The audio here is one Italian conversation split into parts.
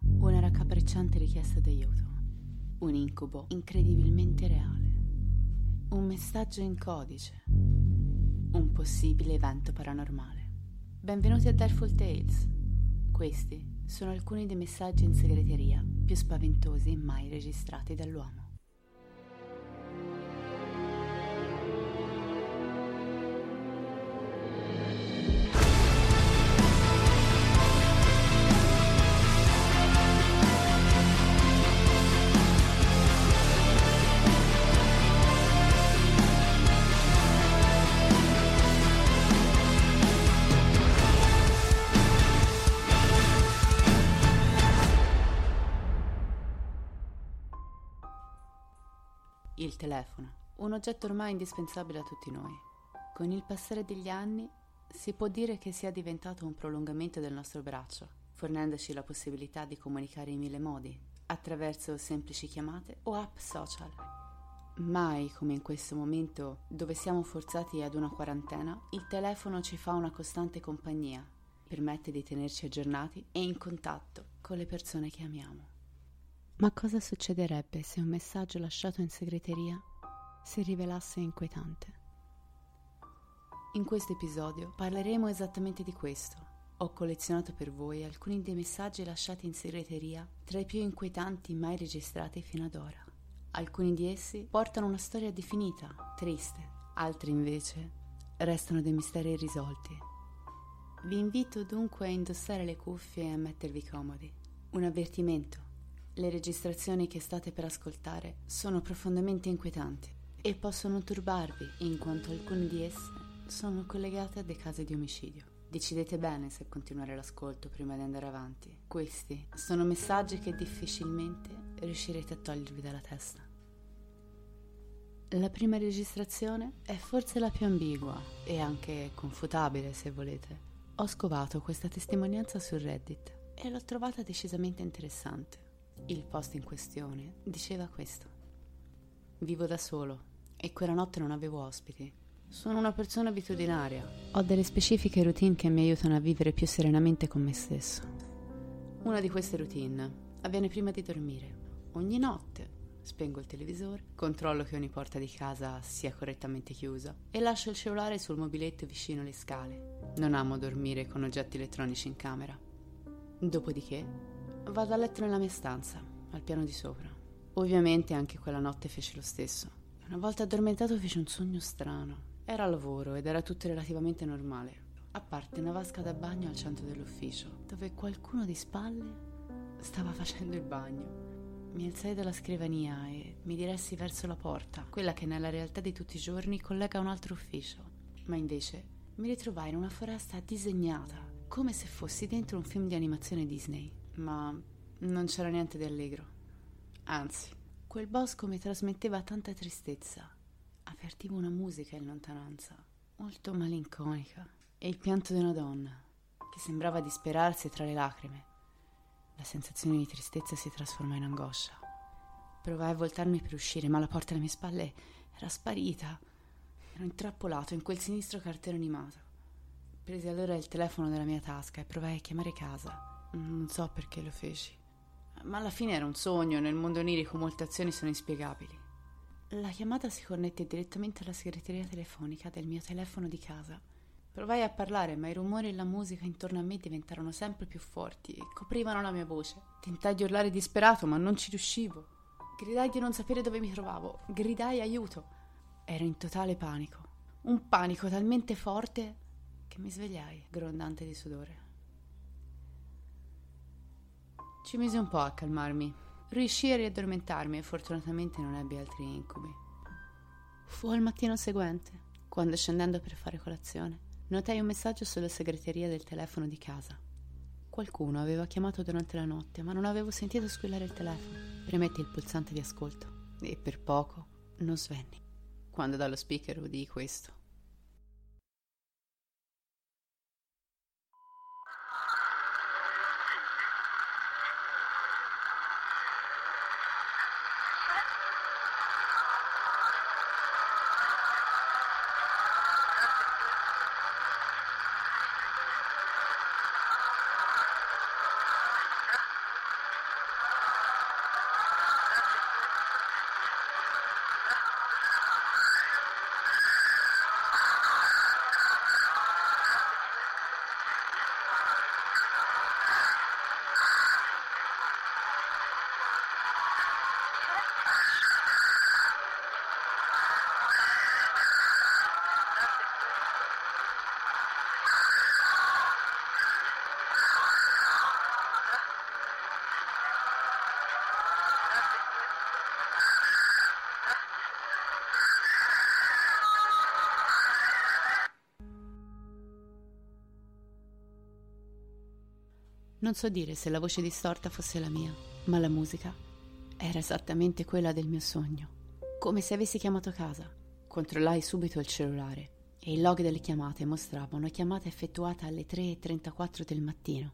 Una raccapricciante richiesta d'aiuto. Un incubo incredibilmente reale. Un messaggio in codice. Un possibile evento paranormale. Benvenuti a Dareful Tales. Questi sono alcuni dei messaggi in segreteria più spaventosi mai registrati dall'uomo. Telefono, un oggetto ormai indispensabile a tutti noi. Con il passare degli anni si può dire che sia diventato un prolungamento del nostro braccio, fornendoci la possibilità di comunicare in mille modi, attraverso semplici chiamate o app social. Mai come in questo momento, dove siamo forzati ad una quarantena, il telefono ci fa una costante compagnia, permette di tenerci aggiornati e in contatto con le persone che amiamo. Ma cosa succederebbe se un messaggio lasciato in segreteria si rivelasse inquietante? In questo episodio parleremo esattamente di questo. Ho collezionato per voi alcuni dei messaggi lasciati in segreteria tra i più inquietanti mai registrati fino ad ora. Alcuni di essi portano una storia definita, triste, altri invece restano dei misteri irrisolti. Vi invito dunque a indossare le cuffie e a mettervi comodi. Un avvertimento le registrazioni che state per ascoltare sono profondamente inquietanti e possono turbarvi in quanto alcune di esse sono collegate a dei casi di omicidio. Decidete bene se continuare l'ascolto prima di andare avanti. Questi sono messaggi che difficilmente riuscirete a togliervi dalla testa. La prima registrazione è forse la più ambigua e anche confutabile se volete. Ho scovato questa testimonianza su Reddit e l'ho trovata decisamente interessante. Il post in questione diceva questo. Vivo da solo e quella notte non avevo ospiti. Sono una persona abitudinaria. Ho delle specifiche routine che mi aiutano a vivere più serenamente con me stesso. Una di queste routine avviene prima di dormire. Ogni notte spengo il televisore, controllo che ogni porta di casa sia correttamente chiusa e lascio il cellulare sul mobiletto vicino alle scale. Non amo dormire con oggetti elettronici in camera. Dopodiché Vado a letto nella mia stanza, al piano di sopra. Ovviamente anche quella notte fece lo stesso. Una volta addormentato fece un sogno strano. Era a lavoro ed era tutto relativamente normale, a parte una vasca da bagno al centro dell'ufficio, dove qualcuno di spalle stava facendo il bagno. Mi alzai dalla scrivania e mi diressi verso la porta, quella che nella realtà di tutti i giorni collega un altro ufficio. Ma invece mi ritrovai in una foresta disegnata, come se fossi dentro un film di animazione Disney ma non c'era niente di allegro. Anzi, quel bosco mi trasmetteva tanta tristezza. Avvertivo una musica in lontananza, molto malinconica, e il pianto di una donna, che sembrava disperarsi tra le lacrime. La sensazione di tristezza si trasformò in angoscia. Provai a voltarmi per uscire, ma la porta alle mie spalle era sparita. Ero intrappolato in quel sinistro cartone animato. Presi allora il telefono dalla mia tasca e provai a chiamare casa. Non so perché lo feci. Ma alla fine era un sogno, nel mondo onirico molte azioni sono inspiegabili. La chiamata si connette direttamente alla segreteria telefonica del mio telefono di casa. Provai a parlare, ma i rumori e la musica intorno a me diventarono sempre più forti e coprivano la mia voce. Tentai di urlare disperato, ma non ci riuscivo. Gridai di non sapere dove mi trovavo. Gridai aiuto. Ero in totale panico. Un panico talmente forte che mi svegliai, grondante di sudore. Ci mise un po' a calmarmi. Riuscii a riaddormentarmi e fortunatamente non ebbi altri incubi. Fu al mattino seguente, quando scendendo per fare colazione, notai un messaggio sulla segreteria del telefono di casa. Qualcuno aveva chiamato durante la notte, ma non avevo sentito squillare il telefono. Premetti il pulsante di ascolto e per poco non svenni. Quando dallo speaker udii questo. Non so dire se la voce distorta fosse la mia, ma la musica era esattamente quella del mio sogno. Come se avessi chiamato casa. Controllai subito il cellulare e il log delle chiamate mostrava una chiamata effettuata alle 3.34 del mattino.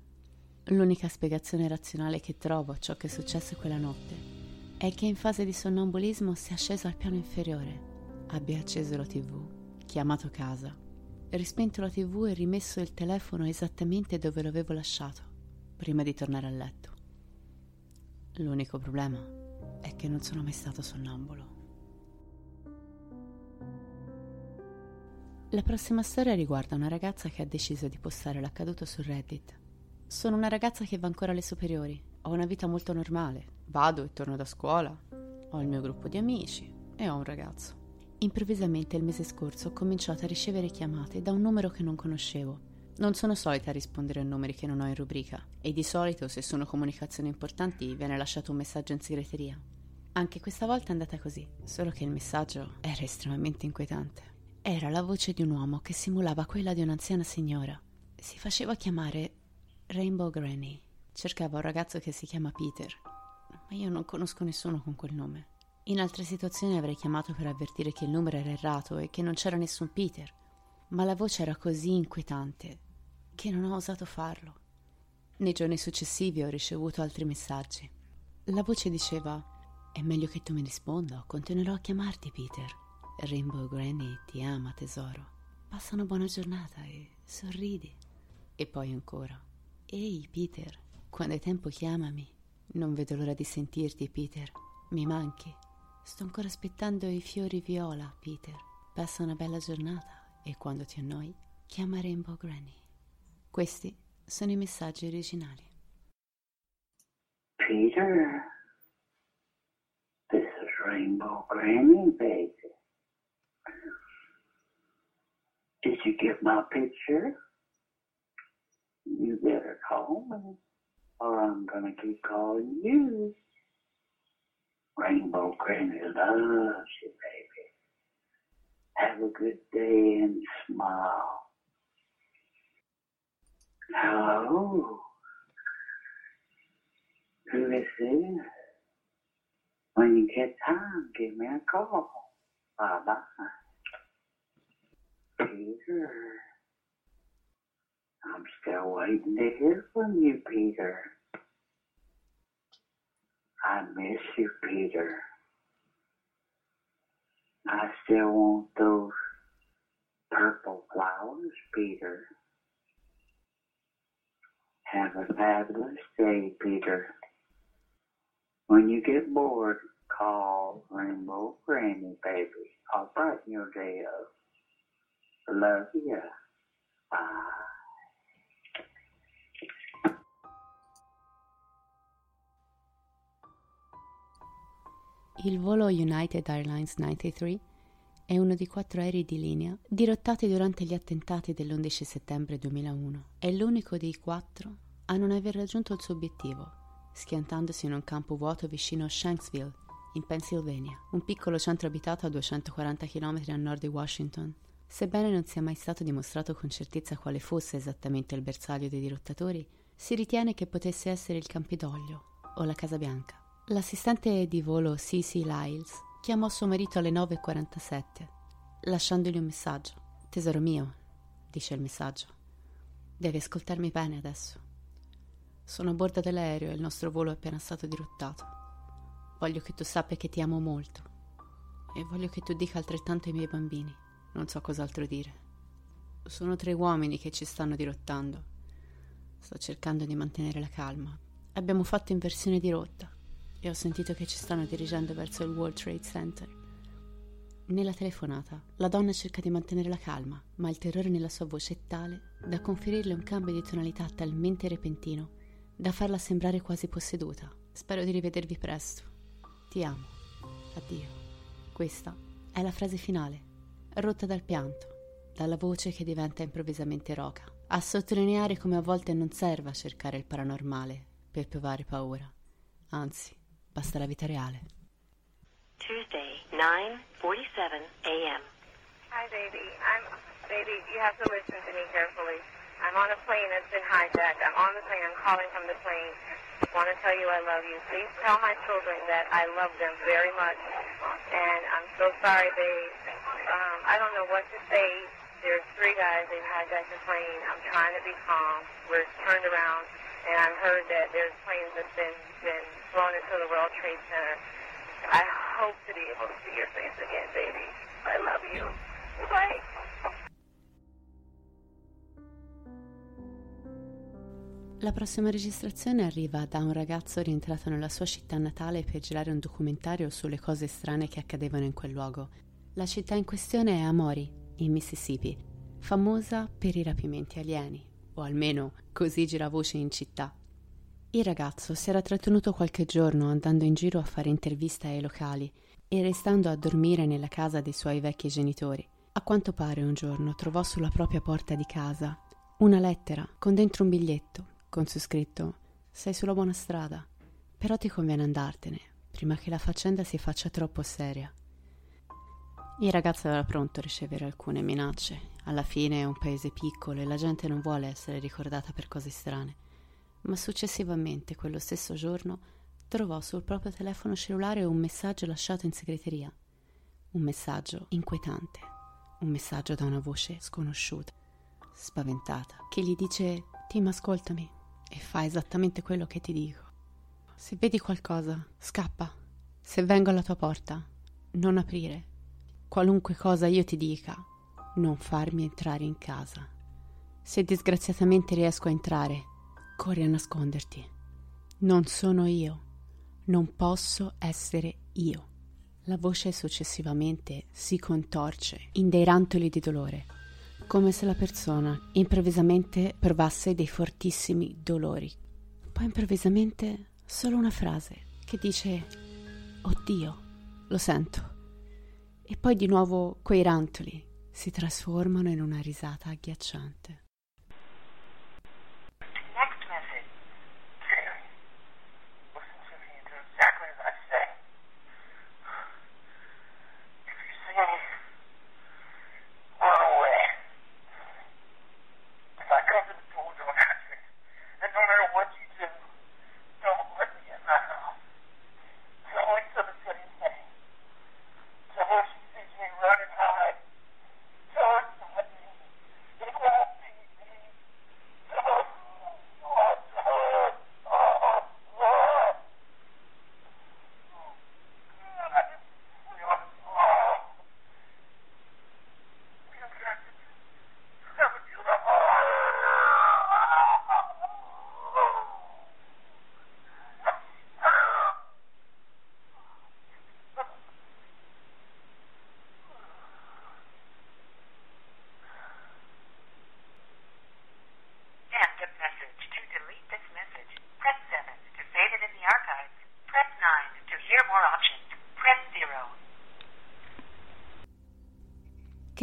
L'unica spiegazione razionale che trovo a ciò che è successo quella notte è che in fase di sonnambulismo sia sceso al piano inferiore, abbia acceso la tv, chiamato casa, rispento la tv e rimesso il telefono esattamente dove l'avevo lasciato prima di tornare a letto. L'unico problema è che non sono mai stato sonnambulo. La prossima storia riguarda una ragazza che ha deciso di postare l'accaduto su Reddit. Sono una ragazza che va ancora alle superiori, ho una vita molto normale, vado e torno da scuola, ho il mio gruppo di amici e ho un ragazzo. Improvvisamente il mese scorso ho cominciato a ricevere chiamate da un numero che non conoscevo non sono solita rispondere a numeri che non ho in rubrica e di solito se sono comunicazioni importanti viene lasciato un messaggio in segreteria. Anche questa volta è andata così, solo che il messaggio era estremamente inquietante. Era la voce di un uomo che simulava quella di un'anziana signora. Si faceva chiamare Rainbow Granny. Cercava un ragazzo che si chiama Peter, ma io non conosco nessuno con quel nome. In altre situazioni avrei chiamato per avvertire che il numero era errato e che non c'era nessun Peter, ma la voce era così inquietante che non ho osato farlo. Nei giorni successivi ho ricevuto altri messaggi. La voce diceva: È meglio che tu mi risponda continuerò a chiamarti Peter. Rainbow Granny ti ama, tesoro. Passa una buona giornata e sorridi. E poi ancora: Ehi, Peter, quando hai tempo chiamami. Non vedo l'ora di sentirti, Peter. Mi manchi. Sto ancora aspettando i fiori viola, Peter. Passa una bella giornata e quando ti annoi, chiama Rainbow Granny. Questi sono i messaggi originali. Peter, this is Rainbow Granny, baby. Did you get my picture? You better call me, or I'm gonna keep calling you. Rainbow Granny loves you, baby. Have a good day and smile. Hello. Who is this? When you get time, give me a call. Bye bye. Peter. I'm still waiting to hear from you, Peter. I miss you, Peter. I still want those purple flowers, Peter. Have a fabulous day, Peter. When you get bored, call Rainbow Granny, baby. I'll brighten your day up. Love ya. Bye. Il volo United Airlines 93 è uno dei quattro aerei di linea dirottati durante gli attentati dell'11 settembre 2001. È l'unico dei quattro a non aver raggiunto il suo obiettivo, schiantandosi in un campo vuoto vicino a Shanksville, in Pennsylvania, un piccolo centro abitato a 240 km a nord di Washington. Sebbene non sia mai stato dimostrato con certezza quale fosse esattamente il bersaglio dei dirottatori, Si ritiene che potesse essere il Campidoglio o la Casa Bianca. L'assistente di volo Cici Lyles chiamò suo marito alle 9.47, lasciandogli un messaggio. Tesoro mio, dice il messaggio, devi ascoltarmi bene adesso. Sono a bordo dell'aereo e il nostro volo è appena stato dirottato. Voglio che tu sappia che ti amo molto e voglio che tu dica altrettanto ai miei bambini. Non so cos'altro dire. Sono tre uomini che ci stanno dirottando. Sto cercando di mantenere la calma. Abbiamo fatto inversione di rotta e ho sentito che ci stanno dirigendo verso il World Trade Center. Nella telefonata, la donna cerca di mantenere la calma, ma il terrore nella sua voce è tale da conferirle un cambio di tonalità talmente repentino da farla sembrare quasi posseduta. Spero di rivedervi presto. Ti amo. Addio. Questa è la frase finale, rotta dal pianto, dalla voce che diventa improvvisamente roca, a sottolineare come a volte non serva cercare il paranormale per provare paura. Anzi, basta la vita reale. Tuesday, 9:47 a.m. Hi, baby. I'm baby. You have to listen to me carefully. I'm on a plane that's been hijacked. I'm on the plane. I'm calling from the plane. Want to tell you I love you. Please tell my children that I love them very much. And I'm so sorry, babe. Um, I don't know what to say. There's three guys. They've hijacked the plane. I'm trying to be calm. We're turned around, and I've heard that there's planes that's been been flown into the World Trade Center. I hope to be able to see your face again, baby. I love you. Bye. La prossima registrazione arriva da un ragazzo rientrato nella sua città natale per girare un documentario sulle cose strane che accadevano in quel luogo. La città in questione è Amori, in Mississippi, famosa per i rapimenti alieni, o almeno così gira voce in città. Il ragazzo si era trattenuto qualche giorno andando in giro a fare interviste ai locali e restando a dormire nella casa dei suoi vecchi genitori. A quanto pare un giorno trovò sulla propria porta di casa una lettera con dentro un biglietto con su scritto Sei sulla buona strada, però ti conviene andartene, prima che la faccenda si faccia troppo seria. Il ragazzo era pronto a ricevere alcune minacce. Alla fine è un paese piccolo e la gente non vuole essere ricordata per cose strane. Ma successivamente, quello stesso giorno, trovò sul proprio telefono cellulare un messaggio lasciato in segreteria. Un messaggio inquietante. Un messaggio da una voce sconosciuta, spaventata, che gli dice: Tim, ascoltami e fa esattamente quello che ti dico. Se vedi qualcosa, scappa. Se vengo alla tua porta, non aprire. Qualunque cosa io ti dica, non farmi entrare in casa. Se disgraziatamente riesco a entrare, corri a nasconderti. Non sono io. Non posso essere io. La voce successivamente si contorce in dei rantoli di dolore, come se la persona improvvisamente provasse dei fortissimi dolori. Poi improvvisamente solo una frase che dice Oddio, lo sento. E poi di nuovo quei rantoli si trasformano in una risata agghiacciante.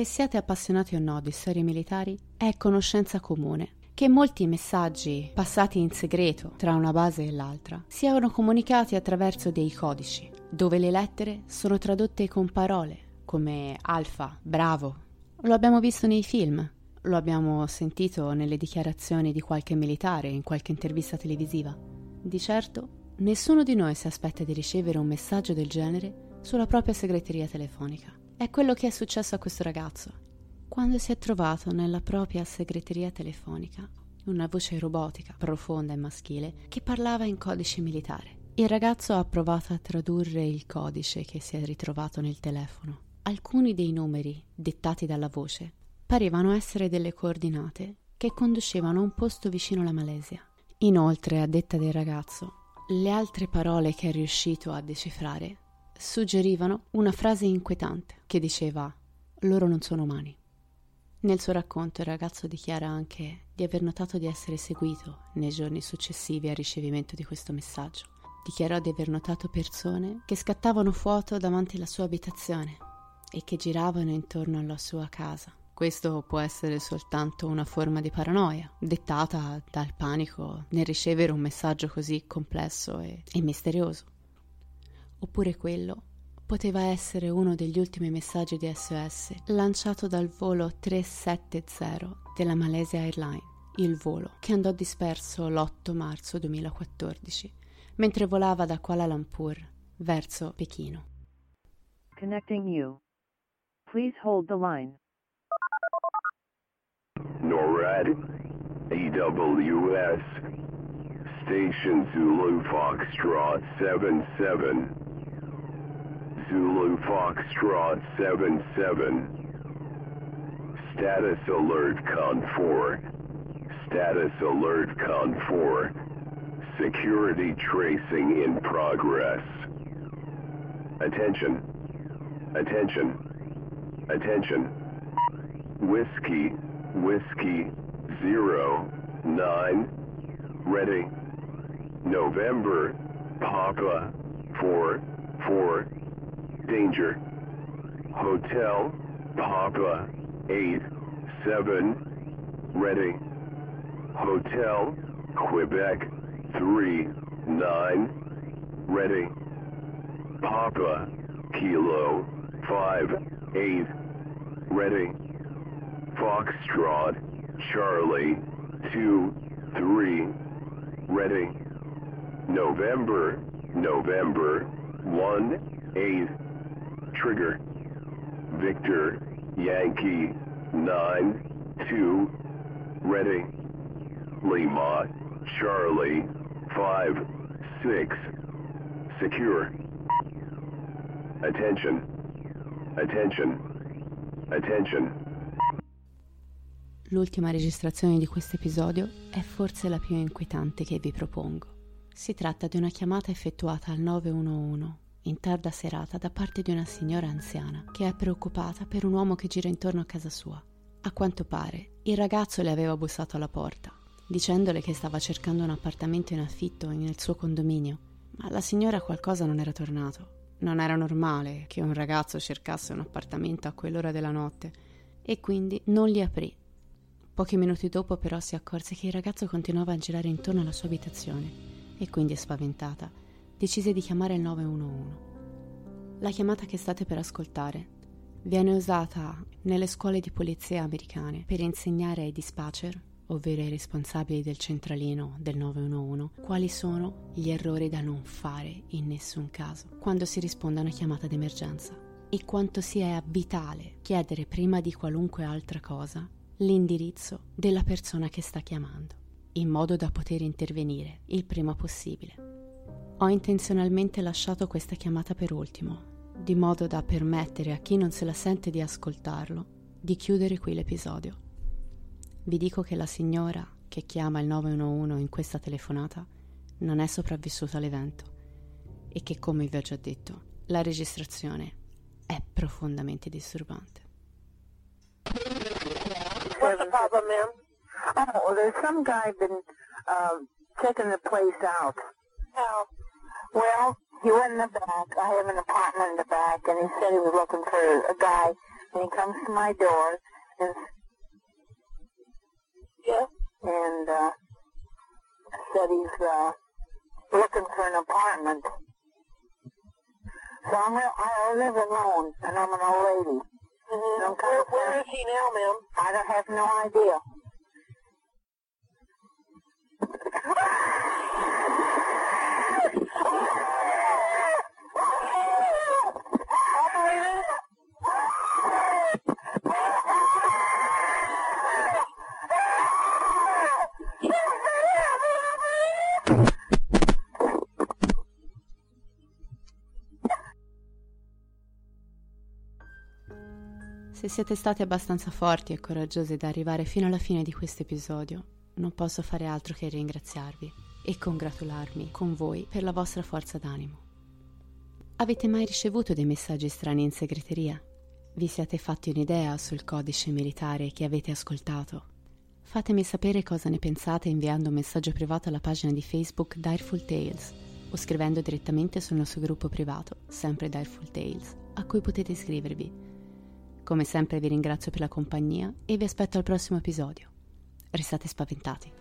Che siate appassionati o no di storie militari è conoscenza comune che molti messaggi passati in segreto tra una base e l'altra siano comunicati attraverso dei codici, dove le lettere sono tradotte con parole come alfa, bravo. Lo abbiamo visto nei film, lo abbiamo sentito nelle dichiarazioni di qualche militare in qualche intervista televisiva. Di certo, nessuno di noi si aspetta di ricevere un messaggio del genere sulla propria segreteria telefonica. È quello che è successo a questo ragazzo. Quando si è trovato nella propria segreteria telefonica, una voce robotica, profonda e maschile, che parlava in codice militare. Il ragazzo ha provato a tradurre il codice che si è ritrovato nel telefono. Alcuni dei numeri, dettati dalla voce, parevano essere delle coordinate che conducevano a un posto vicino alla Malesia. Inoltre, a detta del ragazzo, le altre parole che è riuscito a decifrare suggerivano una frase inquietante che diceva loro non sono umani. Nel suo racconto il ragazzo dichiara anche di aver notato di essere seguito nei giorni successivi al ricevimento di questo messaggio. Dichiarò di aver notato persone che scattavano foto davanti alla sua abitazione e che giravano intorno alla sua casa. Questo può essere soltanto una forma di paranoia, dettata dal panico nel ricevere un messaggio così complesso e, e misterioso. Oppure quello poteva essere uno degli ultimi messaggi di SOS lanciato dal volo 370 della Malaysia Airlines, il volo che andò disperso l'8 marzo 2014 mentre volava da Kuala Lumpur verso Pechino. Connecting you. Please hold the line. NORAD, AWS, Station Zulu Foxtrot 77, Zulu Foxtrot 77, Status Alert Con 4, Status Alert Con 4, Security Tracing in Progress. Attention, attention, attention. Whiskey, Whiskey, Zero. Nine. ready. November, Papa, four, four, danger. Hotel, Papa, eight, seven, ready. Hotel, Quebec, three, nine, ready. Papa, Kilo, five, eight, ready. Foxtrot, Charlie, two, three, ready. November, November, one, eight, trigger. Victor, Yankee, nine, two, ready. Lima, Charlie, five, six, secure. Attention, attention, attention. L'ultima registrazione di questo episodio è forse la più inquietante che vi propongo. Si tratta di una chiamata effettuata al 911 in tarda serata da parte di una signora anziana che è preoccupata per un uomo che gira intorno a casa sua. A quanto pare, il ragazzo le aveva bussato alla porta, dicendole che stava cercando un appartamento in affitto nel suo condominio, ma la signora qualcosa non era tornato. Non era normale che un ragazzo cercasse un appartamento a quell'ora della notte e quindi non gli aprì. Pochi minuti dopo però si accorse che il ragazzo continuava a girare intorno alla sua abitazione e quindi spaventata decise di chiamare il 911. La chiamata che state per ascoltare viene usata nelle scuole di polizia americane per insegnare ai dispatcher, ovvero ai responsabili del centralino del 911, quali sono gli errori da non fare in nessun caso quando si risponde a una chiamata d'emergenza e quanto sia vitale chiedere prima di qualunque altra cosa l'indirizzo della persona che sta chiamando, in modo da poter intervenire il prima possibile. Ho intenzionalmente lasciato questa chiamata per ultimo, di modo da permettere a chi non se la sente di ascoltarlo di chiudere qui l'episodio. Vi dico che la signora che chiama il 911 in questa telefonata non è sopravvissuta all'evento e che, come vi ho già detto, la registrazione è profondamente disturbante. What's the problem, ma'am? Oh, there's some guy been um, checking the place out. Oh, Well, he went in the back. I have an apartment in the back, and he said he was looking for a guy. And he comes to my door and yes. and uh, said he's uh, looking for an apartment. So I'm I live alone, and I'm an old lady. Some kind of Where is he now, ma'am? I don't have no idea. Se siete stati abbastanza forti e coraggiosi da arrivare fino alla fine di questo episodio, non posso fare altro che ringraziarvi e congratularmi con voi per la vostra forza d'animo. Avete mai ricevuto dei messaggi strani in segreteria? Vi siete fatti un'idea sul codice militare che avete ascoltato? Fatemi sapere cosa ne pensate inviando un messaggio privato alla pagina di Facebook Direful Tales o scrivendo direttamente sul nostro gruppo privato, sempre Direful Tales, a cui potete iscrivervi. Come sempre vi ringrazio per la compagnia e vi aspetto al prossimo episodio. Restate spaventati.